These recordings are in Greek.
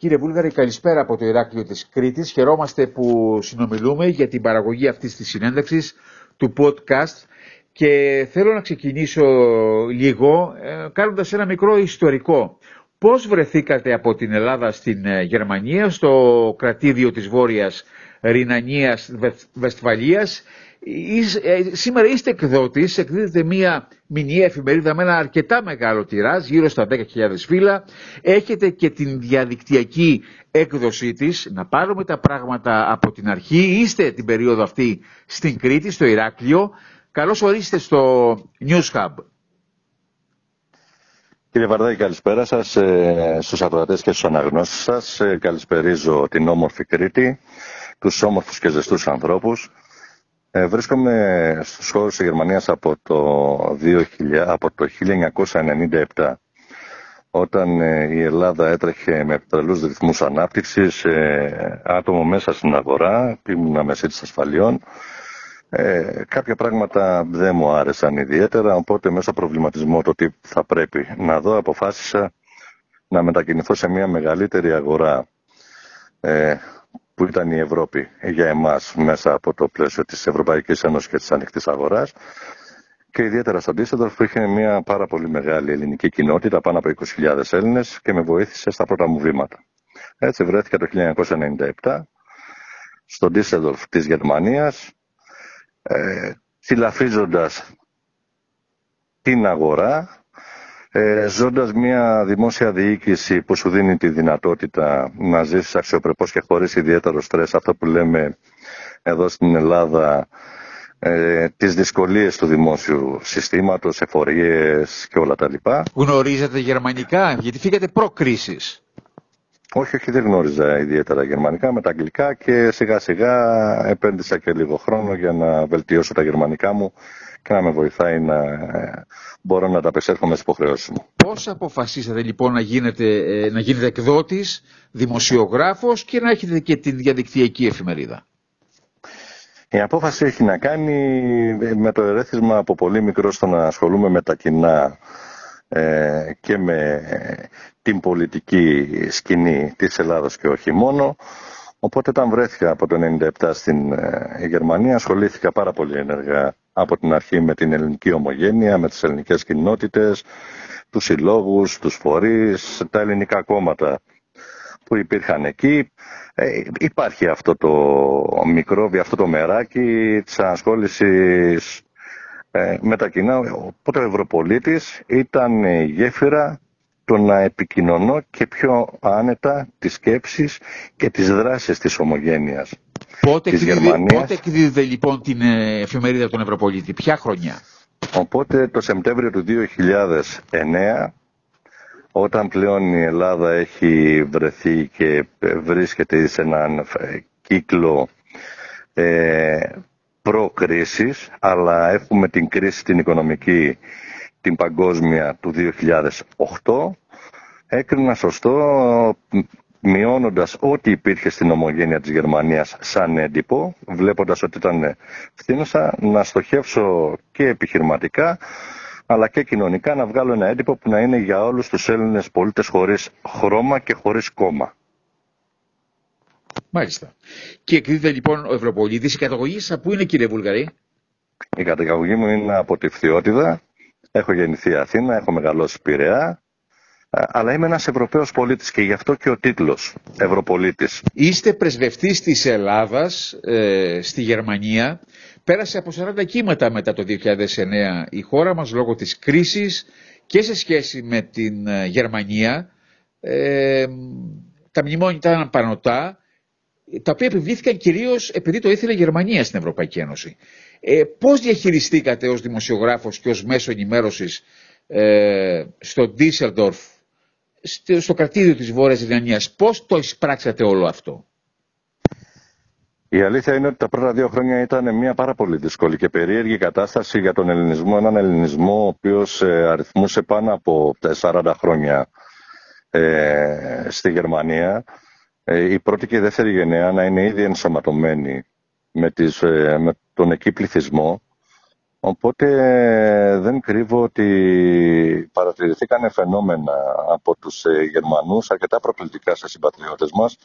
Κύριε Βούλγαρη, καλησπέρα από το Ηράκλειο της Κρήτης. Χαιρόμαστε που συνομιλούμε για την παραγωγή αυτής της συνέντευξης του podcast και θέλω να ξεκινήσω λίγο ε, κάνοντας ένα μικρό ιστορικό. Πώς βρεθήκατε από την Ελλάδα στην ε, Γερμανία, στο κρατήδιο της Βόρειας Ρινανίας Βεσφαλίας; Ε, σήμερα είστε εκδότης, εκδίδετε μία μηνιαία εφημερίδα με ένα αρκετά μεγάλο τυράζ, γύρω στα 10.000 φύλλα. Έχετε και την διαδικτυακή έκδοσή της, να πάρουμε τα πράγματα από την αρχή. Είστε την περίοδο αυτή στην Κρήτη, στο Ηράκλειο. Καλώς ορίστε στο News Hub. Κύριε Βαρδάκη, καλησπέρα σας ε, στους ακροατές και στους αναγνώσεις σας. Ε, καλησπερίζω την όμορφη Κρήτη, τους όμορφους και ζεστούς ανθρώπους. Ε, βρίσκομαι στους χώρους της Γερμανίας από το, 2000, από το 1997 όταν ε, η Ελλάδα έτρεχε με τρελούς ρυθμούς ανάπτυξης ε, άτομο μέσα στην αγορά, ήμουν μεσίτης ασφαλιών ε, κάποια πράγματα δεν μου άρεσαν ιδιαίτερα οπότε μέσα προβληματισμό το τι θα πρέπει να δω αποφάσισα να μετακινηθώ σε μια μεγαλύτερη αγορά ε, που ήταν η Ευρώπη για εμάς μέσα από το πλαίσιο της Ευρωπαϊκής Ένωσης και της ανοιχτής αγοράς και ιδιαίτερα στον Τίσσεντορφ που είχε μια πάρα πολύ μεγάλη ελληνική κοινότητα, πάνω από 20.000 Έλληνες και με βοήθησε στα πρώτα μου βήματα. Έτσι βρέθηκα το 1997 στον Τίσσεντορφ της Γερμανίας, ε, την αγορά ε, ζώντας μια δημόσια διοίκηση που σου δίνει τη δυνατότητα να ζήσεις αξιοπρεπώς και χωρίς ιδιαίτερο στρες, αυτό που λέμε εδώ στην Ελλάδα, ε, τις δυσκολίες του δημόσιου συστήματος, εφορίες και όλα τα λοιπά. Γνωρίζετε γερμανικά, γιατί φύγατε προ-κρίσης. Όχι, όχι, δεν γνώριζα ιδιαίτερα γερμανικά με τα αγγλικά και σιγά σιγά επένδυσα και λίγο χρόνο για να βελτιώσω τα γερμανικά μου και να με βοηθάει να ε, μπορώ να τα απεσέρχομαι στις υποχρεώσεις μου. Πώς αποφασίσατε λοιπόν να γίνετε, ε, να γίνετε εκδότης, δημοσιογράφος και να έχετε και την διαδικτυακή εφημερίδα; Η απόφαση έχει να κάνει με το ερέθισμα από πολύ μικρό στο να ασχολούμαι με τα κοινά ε, και με την πολιτική σκηνή της Ελλάδας και όχι μόνο. Οπότε όταν βρέθηκα από το 1997 στην ε, Γερμανία ασχολήθηκα πάρα πολύ ενεργά από την αρχή με την ελληνική ομογένεια, με τις ελληνικές κοινότητες, τους συλλόγους, τους φορείς, τα ελληνικά κόμματα που υπήρχαν εκεί. Ε, υπάρχει αυτό το μικρόβι, αυτό το μεράκι της ανασχόλησης ε, με τα κοινά. Οπότε ο Ευρωπολίτης ήταν η γέφυρα το να επικοινωνώ και πιο άνετα τις σκέψεις και τις δράσεις της ομογένειας. Πότε, της Γερμανίας. πότε εκδίδεται λοιπόν την ε, εφημερίδα των Ευρωπολίτη, ποια χρονιά; Οπότε το Σεπτέμβριο του 2009 όταν πλέον η Ελλάδα έχει βρεθεί και βρίσκεται σε έναν ε, κύκλο ε, προ-κρίσης, αλλά έχουμε την κρίση την οικονομική την παγκόσμια του 2008 έκρινα σωστό μειώνοντας ό,τι υπήρχε στην ομογένεια της Γερμανίας σαν έντυπο, βλέποντας ότι ήταν φθήνωσα, να στοχεύσω και επιχειρηματικά, αλλά και κοινωνικά να βγάλω ένα έντυπο που να είναι για όλους τους Έλληνες πολίτες χωρίς χρώμα και χωρίς κόμμα. Μάλιστα. Και εκδίδεται λοιπόν ο Ευρωπολίτης. Η καταγωγή σας που είναι κύριε Βουλγαρή; Η καταγωγή μου είναι από τη Φθιώτιδα. Έχω γεννηθεί Αθήνα, έχω μεγαλώσει Πειραιά, αλλά είμαι ένας Ευρωπαίος πολίτης και γι' αυτό και ο τίτλος Ευρωπολίτης. Είστε πρεσβευτής της Ελλάδας ε, στη Γερμανία. Πέρασε από 40 κύματα μετά το 2009 η χώρα μας λόγω της κρίσης και σε σχέση με την ε, Γερμανία. Ε, τα μνημόνια ήταν πανωτά, τα οποία επιβλήθηκαν κυρίως επειδή το ήθελε η Γερμανία στην Ευρωπαϊκή Ένωση. Ε, πώς διαχειριστήκατε ως δημοσιογράφος και ως μέσο ενημέρωσης ε, στο Ντίσσελντορφ, στο, στο κρατήριο της Βόρειας Ιρλανδίας, πώς το εισπράξατε όλο αυτό; Η αλήθεια είναι ότι τα πρώτα δύο χρόνια ήταν μια πάρα πολύ δύσκολη και περίεργη κατάσταση για τον ελληνισμό. Έναν ελληνισμό ο οποίος ε, αριθμούσε πάνω από 40 χρόνια ε, στη Γερμανία. Ε, η πρώτη και η δεύτερη γενναία να είναι ήδη ενσωματωμένη με, τις, ε, με τον εκεί πληθυσμό Οπότε δεν κρύβω ότι παρατηρηθήκαν φαινόμενα από τους ε, Γερμανούς αρκετά προκλητικά σε συμπατριώτες μας.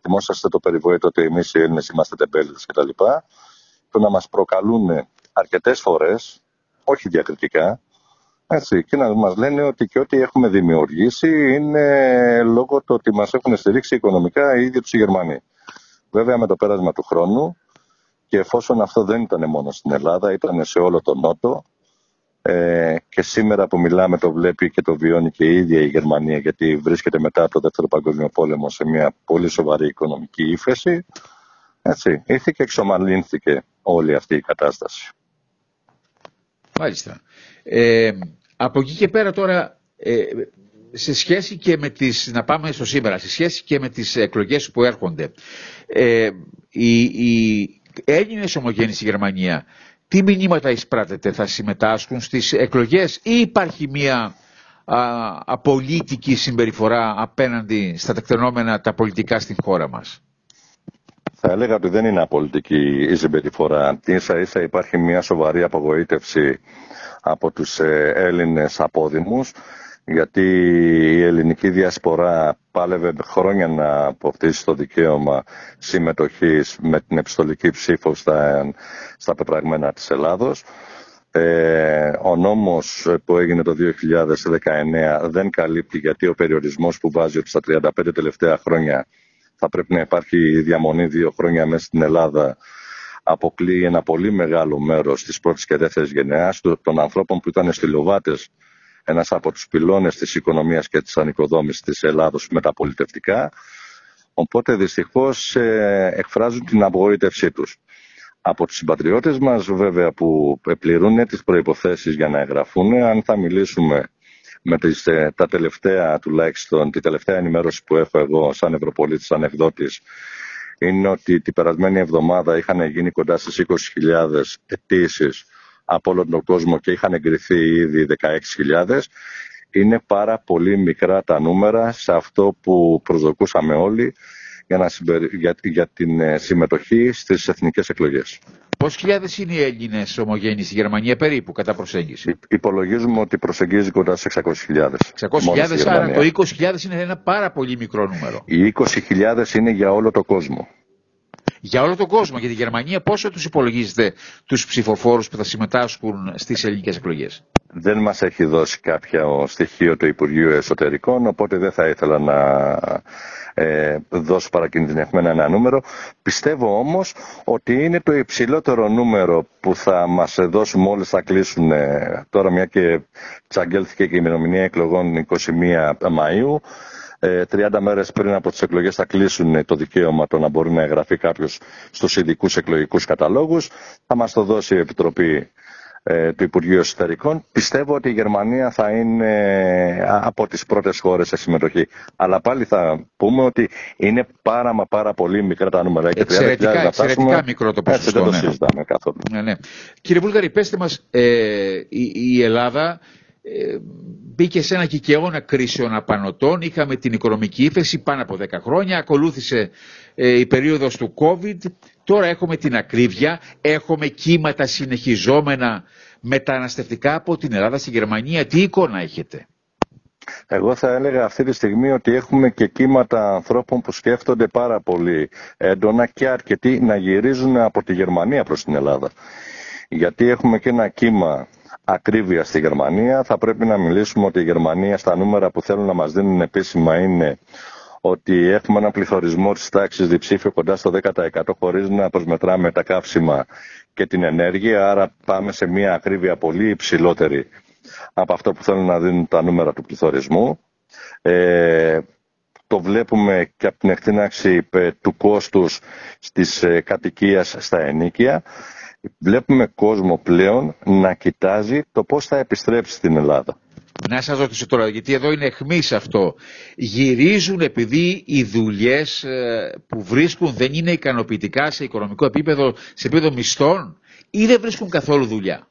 Θυμόσαστε το περιβόητο ότι εμείς οι Έλληνες είμαστε τεμπέλητες κτλ. Το να μας προκαλούν αρκετές φορές, όχι διακριτικά, έτσι, και να μας λένε ότι και ό,τι έχουμε δημιουργήσει είναι λόγω του ότι μας έχουν στηρίξει οικονομικά οι ίδιοι τους οι Γερμανοί. Βέβαια με το πέρασμα του χρόνου και εφόσον αυτό δεν ήταν μόνο στην Ελλάδα, ήταν σε όλο τον Νότο ε, και σήμερα που μιλάμε το βλέπει και το βιώνει και η ίδια η Γερμανία γιατί βρίσκεται μετά από το Δεύτερο Παγκόσμιο Πόλεμο σε μια πολύ σοβαρή οικονομική ύφεση. Έτσι, ήρθε και εξομαλύνθηκε όλη αυτή η κατάσταση. Μάλιστα. Ε, από εκεί και πέρα τώρα, ε, σε σχέση και με τις, να πάμε στο σήμερα, σε σχέση και με τις εκλογές που έρχονται, ε, οι, οι Έλληνες ομογένειες στη Γερμανία, τι μηνύματα εισπράτεται, θα συμμετάσχουν στις εκλογές ή υπάρχει μια α, απολύτικη συμπεριφορά απέναντι στα τεκτενόμενα τα πολιτικά στην χώρα μας; Θα έλεγα ότι δεν είναι απολυτική η συμπεριφορά. Ίσα ίσα υπάρχει μια σοβαρή απογοήτευση από τους ε, Έλληνες απόδημους γιατί η ελληνική διασπορά πάλευε χρόνια να αποκτήσει το δικαίωμα συμμετοχής με την επιστολική ψήφο στα, στα πεπραγμένα της Ελλάδος. Ε, ο νόμος που έγινε το 2019 δεν καλύπτει γιατί ο περιορισμός που βάζει ότι στα 35 τελευταία χρόνια θα πρέπει να υπάρχει διαμονή δύο χρόνια μέσα στην Ελλάδα αποκλείει ένα πολύ μεγάλο μέρος της πρώτης και δεύτερης γενεάς των ανθρώπων που ήταν στυλοβάτες ένας από τους πυλώνες της οικονομίας και της ανοικοδόμησης της Ελλάδος μεταπολιτευτικά. Οπότε δυστυχώς ε, εκφράζουν την απογοήτευσή τους. Από τους συμπατριώτες μας βέβαια που πληρούν τις προϋποθέσεις για να εγγραφούν, αν θα μιλήσουμε με τις, ε, τα τελευταία τουλάχιστον, τη τελευταία ενημέρωση που έχω εγώ σαν Ευρωπολίτης ανεκδότης, είναι ότι την περασμένη εβδομάδα είχαν γίνει κοντά στις 20.000 αιτήσεις από όλο τον κόσμο και είχαν εγκριθεί ήδη 16.000. Είναι πάρα πολύ μικρά τα νούμερα σε αυτό που προσδοκούσαμε όλοι για, να για... για την ε, συμμετοχή στις εθνικές εκλογές. Πόσες χιλιάδες είναι οι Έλληνες ομογένειοι στη Γερμανία περίπου κατά προσέγγιση; Υπολογίζουμε ότι προσεγγίζει κοντά σε 600.000. 600.000 άρα το 20.000 είναι ένα πάρα πολύ μικρό νούμερο. Οι 20.000 είναι για όλο το κόσμο για όλο τον κόσμο. Για τη Γερμανία πόσο τους υπολογίζετε τους ψηφοφόρους που θα συμμετάσχουν στις ελληνικές εκλογές; Δεν μας έχει δώσει κάποιο στοιχείο του Υπουργείου Εσωτερικών, οπότε δεν θα ήθελα να ε, δώσω παρακινδυνευμένα ένα νούμερο. Πιστεύω όμως ότι είναι το υψηλότερο νούμερο που θα μας δώσουν μόλις θα κλείσουν τώρα μια και τσαγγέλθηκε και η ημερομηνία εκλογών 21 Μαΐου. 30 ε, μέρες πριν από τις εκλογές θα κλείσουν το δικαίωμα το να μπορεί να εγγραφεί κάποιος στους ειδικούς εκλογικούς καταλόγους. Θα μας το δώσει η Επιτροπή ε, του Υπουργείου Εσωτερικών. Πιστεύω ότι η Γερμανία θα είναι από τις πρώτες χώρες σε συμμετοχή. Αλλά πάλι θα πούμε ότι είναι πάρα μα πάρα πολύ μικρά τα νούμερα. Εξαιρετικά, εξαιρετικά μικρό το ποσοστό. Έτσι δεν το ναι. συζητάμε καθόλου. Ναι, ναι. Κύριε Βούλγαρη, πέστε μας, ε, η, η Ελλάδα ε, μπήκε σε ένα κικαιώνα κρίσεων απανοτών. Είχαμε την οικονομική ύφεση πάνω από 10 χρόνια. Ακολούθησε ε, η περίοδος του COVID. Τώρα έχουμε την ακρίβεια. Έχουμε κύματα συνεχιζόμενα μεταναστευτικά από την Ελλάδα στη Γερμανία. Τι εικόνα έχετε; Εγώ θα έλεγα αυτή τη στιγμή ότι έχουμε και κύματα ανθρώπων που σκέφτονται πάρα πολύ έντονα και αρκετοί να γυρίζουν από τη Γερμανία προς την Ελλάδα. Γιατί έχουμε και ένα κύμα ακρίβεια στη Γερμανία. Θα πρέπει να μιλήσουμε ότι η Γερμανία στα νούμερα που θέλουν να μας δίνουν επίσημα είναι ότι έχουμε ένα πληθωρισμό της τάξης διψήφιο κοντά στο 10% χωρίς να προσμετράμε τα καύσιμα και την ενέργεια, άρα πάμε σε μια ακρίβεια πολύ υψηλότερη από αυτό που θέλουν να δίνουν τα νούμερα του πληθωρισμού. Ε, το βλέπουμε και από την εκτείναξη του κόστους της ε, κατοικίας στα ενίκια βλέπουμε κόσμο πλέον να κοιτάζει το πώς θα επιστρέψει στην Ελλάδα. Να σας ρωτήσω τώρα, γιατί εδώ είναι εχμής αυτό. Γυρίζουν επειδή οι δουλειές ε, που βρίσκουν δεν είναι ικανοποιητικά σε οικονομικό επίπεδο, σε επίπεδο μισθών ή δεν βρίσκουν καθόλου δουλειά;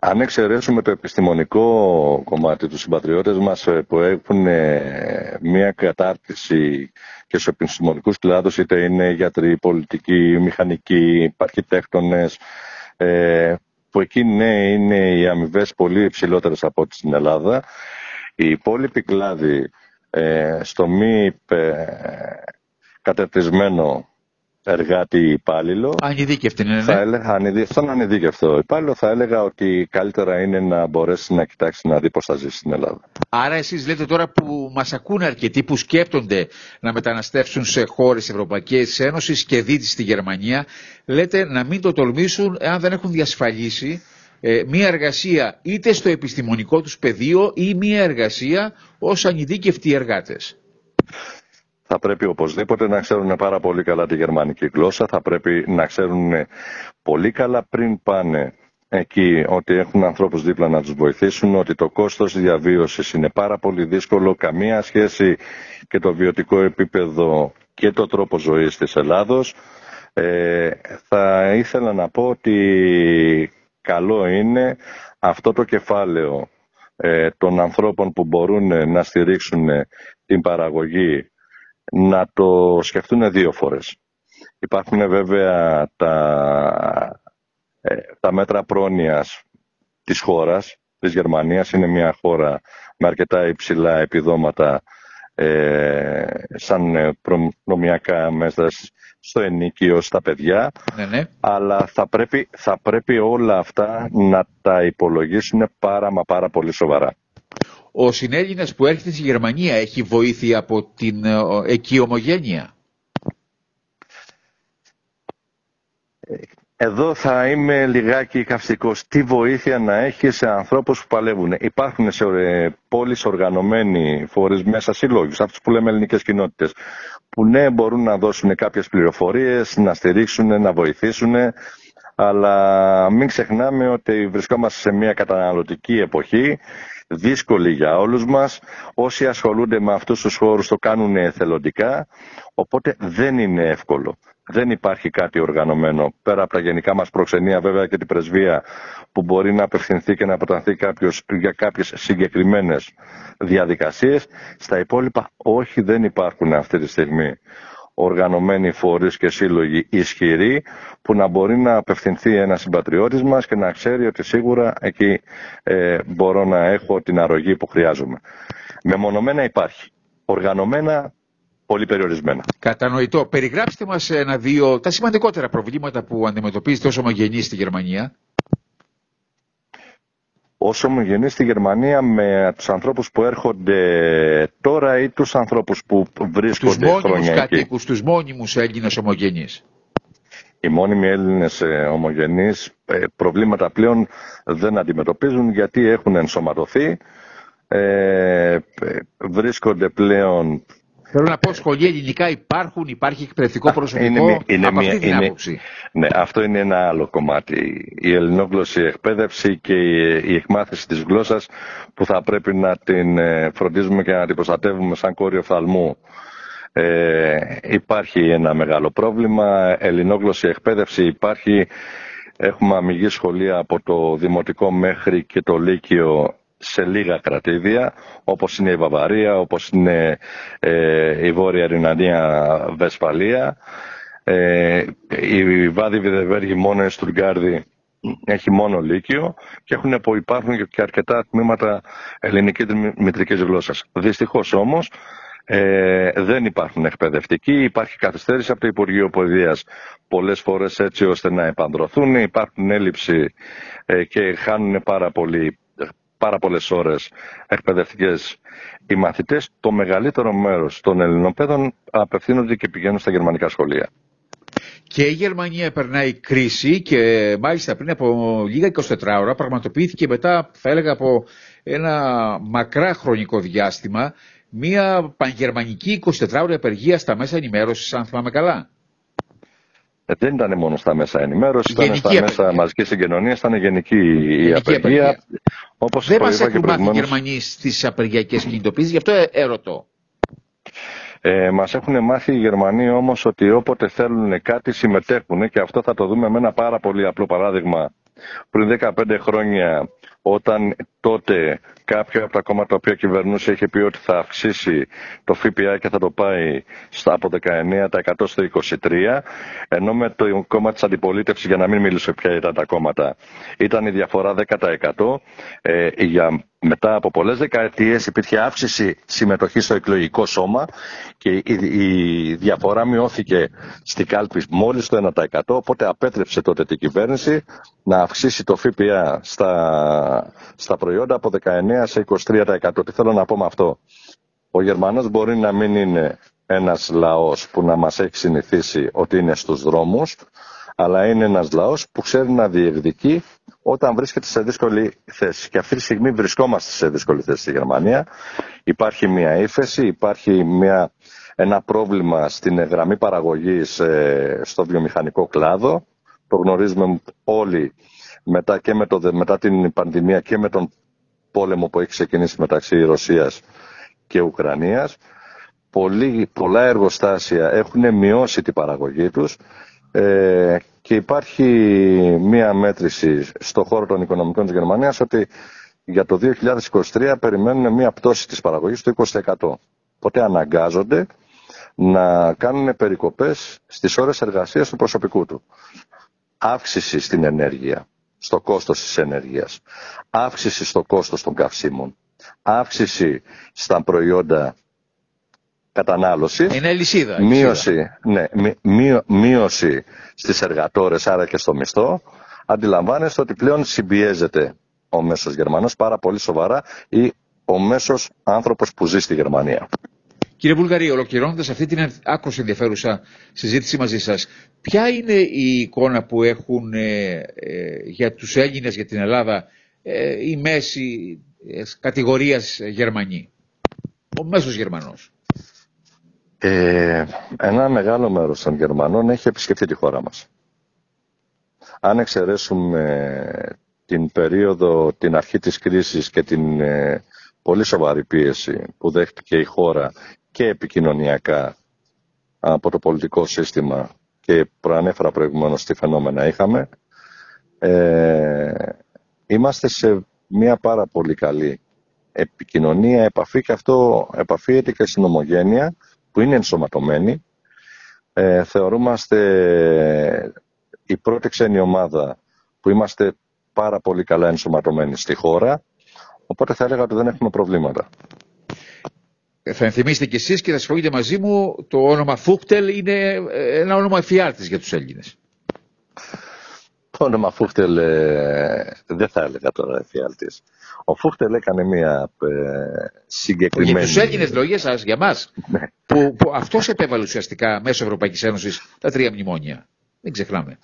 Αν εξαιρέσουμε το επιστημονικό κομμάτι τους συμπατριώτες μας ε, που έχουν ε, μια κατάρτιση και στους επιστημονικούς κλάδους είτε είναι γιατροί, πολιτικοί, μηχανικοί, αρχιτέκτονες, ε, που εκεί ναι είναι οι αμοιβές πολύ υψηλότερες από ό,τι στην Ελλάδα. Η υπόλοιπη κλάδη ε, στο μη ε, κατερτισμένο εργάτη υπάλληλο. Ανειδίκευτη είναι, ναι. Θα έλεγα, στον ανειδίκευτο υπάλληλο θα έλεγα ότι καλύτερα είναι να μπορέσει να κοιτάξει να δει πώς θα ζήσει στην Ελλάδα. Άρα εσείς λέτε τώρα που μας ακούνε αρκετοί που σκέπτονται να μεταναστεύσουν σε χώρες Ευρωπαϊκής Ένωσης και δίτης στη Γερμανία, λέτε να μην το τολμήσουν εάν δεν έχουν διασφαλίσει ε, μία εργασία είτε στο επιστημονικό τους πεδίο ή μία εργασία ως ανειδίκευτοι εργάτες θα πρέπει οπωσδήποτε να ξέρουν πάρα πολύ καλά τη γερμανική γλώσσα, θα πρέπει να ξέρουν πολύ καλά πριν πάνε εκεί ότι έχουν ανθρώπους δίπλα να τους βοηθήσουν, ότι το κόστος διαβίωσης είναι πάρα πολύ δύσκολο, καμία σχέση και το βιωτικό επίπεδο και το τρόπο ζωής της Ελλάδος. Ε, θα ήθελα να πω ότι καλό είναι αυτό το κεφάλαιο ε, των ανθρώπων που μπορούν να στηρίξουν την παραγωγή να το σκεφτούν δύο φορές. Υπάρχουν βέβαια τα, ε, τα μέτρα πρόνοιας της χώρας, της Γερμανίας. Είναι μια χώρα με αρκετά υψηλά επιδόματα ε, σαν προνομιακά μέσα στο ενίκιο, στα παιδιά. Ναι, ναι. Αλλά θα πρέπει, θα πρέπει όλα αυτά να τα υπολογίσουν πάρα μα πάρα πολύ σοβαρά ο συνέλληνας που έρχεται στη Γερμανία έχει βοήθεια από την ε, εκεί ομογένεια; Εδώ θα είμαι λιγάκι καυστικός. Τι βοήθεια να έχει σε ανθρώπους που παλεύουν; Υπάρχουν σε ε, πόλεις οργανωμένοι φορείς μέσα συλλόγους, αυτούς που λέμε ελληνικές κοινότητες, που ναι μπορούν να δώσουν κάποιες πληροφορίες, να στηρίξουν, να βοηθήσουν, αλλά μην ξεχνάμε ότι βρισκόμαστε σε μια καταναλωτική εποχή δύσκολη για όλους μας. Όσοι ασχολούνται με αυτούς τους χώρους το κάνουν εθελοντικά, οπότε δεν είναι εύκολο. Δεν υπάρχει κάτι οργανωμένο, πέρα από τα γενικά μας προξενία βέβαια και την πρεσβεία που μπορεί να απευθυνθεί και να αποτανθεί κάποιος για κάποιες συγκεκριμένες διαδικασίες. Στα υπόλοιπα όχι δεν υπάρχουν αυτή τη στιγμή οργανωμένοι φορείς και σύλλογοι ισχυροί που να μπορεί να απευθυνθεί ένας συμπατριώτης μας και να ξέρει ότι σίγουρα εκεί ε, μπορώ να έχω την αρρωγή που χρειάζομαι. Μεμονωμένα υπάρχει. Οργανωμένα πολύ περιορισμένα. Κατανοητό. Περιγράψτε μας ένα-δύο τα σημαντικότερα προβλήματα που αντιμετωπίζετε ως ομογενείς στη Γερμανία όσο ομογενή στη Γερμανία με τους ανθρώπους που έρχονται τώρα ή τους ανθρώπους που βρίσκονται τους χρόνια κατοίκους, εκεί. Τους μόνιμους Έλληνες ομογενείς. Οι μόνιμοι Έλληνες ε, ομογενείς ε, προβλήματα πλέον δεν αντιμετωπίζουν γιατί έχουν ενσωματωθεί, ε, βρίσκονται πλέον Θέλω να πω σχολεία ελληνικά υπάρχουν, υπάρχει εκπαιδευτικό προσωπικό; είναι, είναι, από αυτή την άποψη. Ναι, αυτό είναι ένα άλλο κομμάτι. Η ελληνόγλωση εκπαίδευση και η, εκμάθηση της γλώσσας που θα πρέπει να την ε, φροντίζουμε και να την προστατεύουμε σαν κόριο φθαλμού. Ε, υπάρχει ένα μεγάλο πρόβλημα. Ελληνόγλωση εκπαίδευση υπάρχει. Έχουμε αμυγή σχολεία από το δημοτικό μέχρι και το λύκειο σε λίγα κρατήδια, όπως είναι η Βαβαρία, όπως είναι ε, η Βόρεια Ρινανία Βεσφαλία. Ε, η Βάδη Βιδεβέργη μόνο η Στουργκάρδη έχει μόνο Λύκειο και έχουν, υπάρχουν και αρκετά τμήματα ελληνικής μητρικής γλώσσας. Δυστυχώς όμως ε, δεν υπάρχουν εκπαιδευτικοί, υπάρχει καθυστέρηση από το Υπουργείο Παιδείας πολλές φορές έτσι ώστε να επανδρωθούν, υπάρχουν έλλειψη ε, και χάνουν πάρα πολύ πάρα πολλές ώρες εκπαιδευτικές οι μαθητές, το μεγαλύτερο μέρος των Ελληνοπαίδων απευθύνονται και πηγαίνουν στα γερμανικά σχολεία. Και η Γερμανία περνάει κρίση και μάλιστα πριν από λίγα 24 ώρα πραγματοποιήθηκε μετά, θα έλεγα, από ένα μακρά χρονικό διάστημα μια πανγερμανική 24 ώρα απεργία στα μέσα ενημέρωσης, αν θυμάμαι καλά. Ε, δεν ήταν μόνο στα μέσα ενημέρωσης, ήταν στα μέσα μαζικής συγκοινωνίας, ήταν γενική η απεργία. Όπως δεν μας έχουν μάθει οι Γερμανοί στις απεργιακές κινητοποιήσει, γι' αυτό ε, ερωτώ. Ε, μας έχουν μάθει οι Γερμανοί όμως ότι όποτε θέλουν κάτι συμμετέχουν και αυτό θα το δούμε με ένα πάρα πολύ απλό παράδειγμα. Πριν 15 χρόνια όταν τότε κάποιο από τα κόμματα τα οποία κυβερνούσε είχε πει ότι θα αυξήσει το ΦΠΑ και θα το πάει από 19% στο 23% ενώ με το κόμμα της αντιπολίτευσης για να μην μιλήσω ποια ήταν τα κόμματα ήταν η διαφορά 10% ε, για μετά από πολλές δεκαετίες υπήρχε αύξηση συμμετοχής στο εκλογικό σώμα και η, διαφορά μειώθηκε στην κάλπη μόλις το 1% οπότε απέτρεψε τότε την κυβέρνηση να αυξήσει το ΦΠΑ στα, στα προϊόντα από 19% σε 23%. Τι θέλω να πω με αυτό; Ο Γερμανός μπορεί να μην είναι ένας λαός που να μας έχει συνηθίσει ότι είναι στους δρόμους αλλά είναι ένας λαός που ξέρει να διεκδικεί όταν βρίσκεται σε δύσκολη θέση. Και αυτή τη στιγμή βρισκόμαστε σε δύσκολη θέση στη Γερμανία. Υπάρχει μια ύφεση, υπάρχει μια, ένα πρόβλημα στην γραμμή παραγωγής ε, στο βιομηχανικό κλάδο. Το γνωρίζουμε όλοι μετά, και με το, μετά την πανδημία και με τον πόλεμο που έχει ξεκινήσει μεταξύ Ρωσίας και Ουκρανίας. Πολλοί, πολλά εργοστάσια έχουν μειώσει την παραγωγή τους ε, και υπάρχει μία μέτρηση στο χώρο των οικονομικών της Γερμανίας ότι για το 2023 περιμένουν μία πτώση της παραγωγής του 20%. Οπότε αναγκάζονται να κάνουν περικοπές στις ώρες εργασίας του προσωπικού του. Αύξηση στην ενέργεια, στο κόστος της ενέργειας. Αύξηση στο κόστος των καυσίμων. Αύξηση στα προϊόντα κατανάλωσης. Είναι λυσίδα. Μείωση, ναι, μείω, μείωση στις εργατόρες, άρα και στο μισθό. Αντιλαμβάνεστε ότι πλέον συμπιέζεται ο μέσος Γερμανός πάρα πολύ σοβαρά ή ο μέσος άνθρωπος που ζει στη Γερμανία. Κύριε Βουλγαρή, ολοκληρώνοντας αυτή την άκρως ενδιαφέρουσα συζήτηση μαζί σας, ποια είναι η εικόνα που έχουν ε, ε, για τους Έλληνες, για την Ελλάδα, ε, η μέση ε, κατηγορίας Γερμανοί, ο μέσος Γερμανός. Ε, ένα μεγάλο μέρος των Γερμανών έχει επισκεφτεί τη χώρα μας. Αν εξαιρέσουμε την περίοδο, την αρχή της κρίσης και την ε, πολύ σοβαρή πίεση που δέχτηκε η χώρα και επικοινωνιακά από το πολιτικό σύστημα και προανέφερα προηγουμένως τι φαινόμενα είχαμε, ε, είμαστε σε μια πάρα πολύ καλή επικοινωνία, επαφή και αυτό επαφίεται και στην ομογένεια που είναι ενσωματωμένοι. Ε, θεωρούμαστε η πρώτη ξένη ομάδα που είμαστε πάρα πολύ καλά ενσωματωμένοι στη χώρα, οπότε θα έλεγα ότι δεν έχουμε προβλήματα. Ε, θα ενθυμίσετε κι εσείς και θα συμφωνείτε μαζί μου, το όνομα Φούχτελ είναι ε, ένα όνομα εφιάλτης για τους Έλληνες. Το όνομα Φούχτελ ε, δεν θα έλεγα τώρα εφιάλτης. Ο Φούχτελ έκανε μια ε, συγκεκριμένη... Για τους Έλληνες λόγια σας, για μας, ναι. που, που αυτός επέβαλε ουσιαστικά μέσω Ευρωπαϊκής Ένωσης τα τρία μνημόνια. Δεν ξεχνάμε.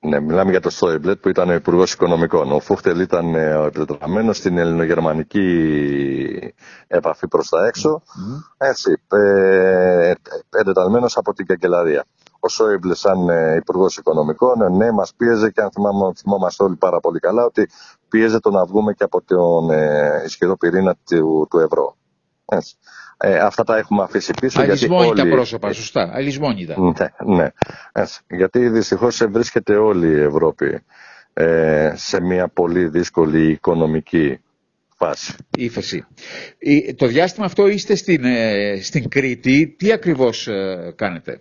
Ναι, μιλάμε για το Στόιμπλετ που ήταν ο Υπουργός Οικονομικών. Ο Φούχτελ ήταν ε, τετραμένο στην ελληνογερμανική επαφή προς τα έξω. Mm. Έτσι, ε, εντεταλμένος από την καγκελαρία ο Σόιμπλε σαν ε, Υπουργός Οικονομικών, ε, ναι, μας πίεζε και αν θυμάμαι, θυμόμαστε όλοι πάρα πολύ καλά ότι πίεζε το να βγούμε και από τον ε, ισχυρό πυρήνα του, του ευρώ. Έτσι. Ε, αυτά τα έχουμε αφήσει πίσω. Αλυσμόνιτα όλοι... πρόσωπα, σωστά. Αλυσμόνιτα. Ναι, ναι. Έτσι. Γιατί δυστυχώς βρίσκεται όλη η Ευρώπη ε, σε μια πολύ δύσκολη οικονομική φάση. Ύφεση. Το διάστημα αυτό είστε στην, στην Κρήτη. Τι ακριβώς κάνετε;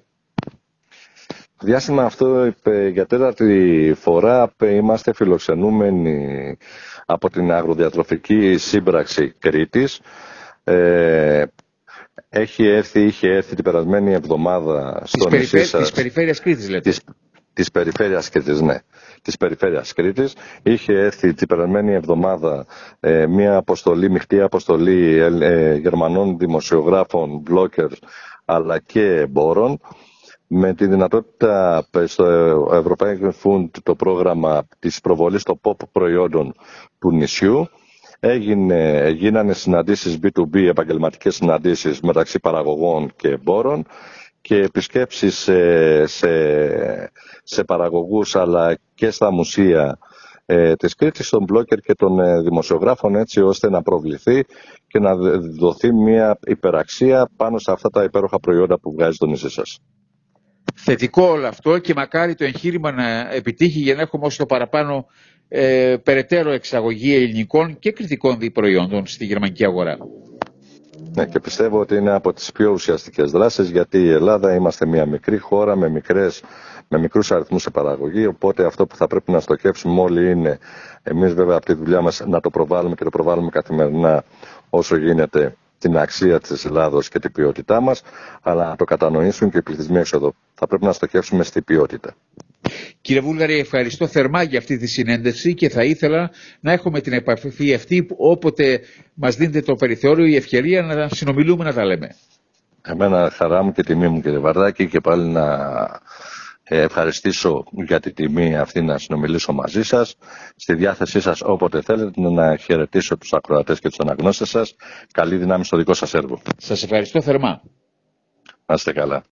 Διάστημα αυτό για τέταρτη φορά είμαστε φιλοξενούμενοι από την αγροδιατροφική σύμπραξη Κρήτης. Ε, έχει έρθει, είχε έρθει την περασμένη εβδομάδα στο της νησί σας. Της περιφέρειας Κρήτης λέτε. Της, της περιφέρειας Κρήτης, ναι. Της περιφέρειας Κρήτης. Είχε έρθει την περασμένη εβδομάδα ε, μια αποστολή, μειχτή αποστολή ε, Γερμανών δημοσιογράφων, bloggers, αλλά και εμπόρων με τη δυνατότητα στο Ευρωπαϊκό Fund το πρόγραμμα της προβολής των pop προϊόντων του νησιού έγινε, γίνανε συναντήσεις B2B, επαγγελματικές συναντήσεις μεταξύ παραγωγών και εμπόρων και επισκέψεις σε, σε, σε παραγωγούς αλλά και στα μουσεία ε, της Κρήτης, των μπλόκερ και των ε, δημοσιογράφων έτσι ώστε να προβληθεί και να δοθεί μια υπεραξία πάνω σε αυτά τα υπέροχα προϊόντα που βγάζει το νησί σας. Θετικό όλο αυτό και μακάρι το εγχείρημα να επιτύχει για να έχουμε όσο το παραπάνω ε, περαιτέρω εξαγωγή ελληνικών και κριτικών προϊόντων στη γερμανική αγορά. Ναι, και πιστεύω ότι είναι από τις πιο ουσιαστικές δράσεις γιατί η Ελλάδα είμαστε μια μικρή χώρα με, μικρές, με μικρούς αριθμούς σε παραγωγή οπότε αυτό που θα πρέπει να στοχεύσουμε όλοι είναι εμείς βέβαια από τη δουλειά μας να το προβάλλουμε και το προβάλλουμε καθημερινά όσο γίνεται την αξία της Ελλάδος και την ποιότητά μας αλλά να το κατανοήσουν και οι πληθυσμοί έξω Θα πρέπει να στοχεύσουμε στη ποιότητα. Κύριε Βούλγαρη, ευχαριστώ θερμά για αυτή τη συνέντευξη και θα ήθελα να έχουμε την επαφή αυτή που όποτε μας δίνετε το περιθώριο η ευκαιρία να συνομιλούμε να τα λέμε. Εμένα χαρά μου και τιμή μου κύριε Βαρδάκη και πάλι να ε, ευχαριστήσω για τη τιμή αυτή να συνομιλήσω μαζί σας. Στη διάθεσή σας όποτε θέλετε να χαιρετήσω τους ακροατές και τους αναγνώστες σας. Καλή δύναμη στο δικό σας έργο. Σας ευχαριστώ θερμά. Να είστε καλά.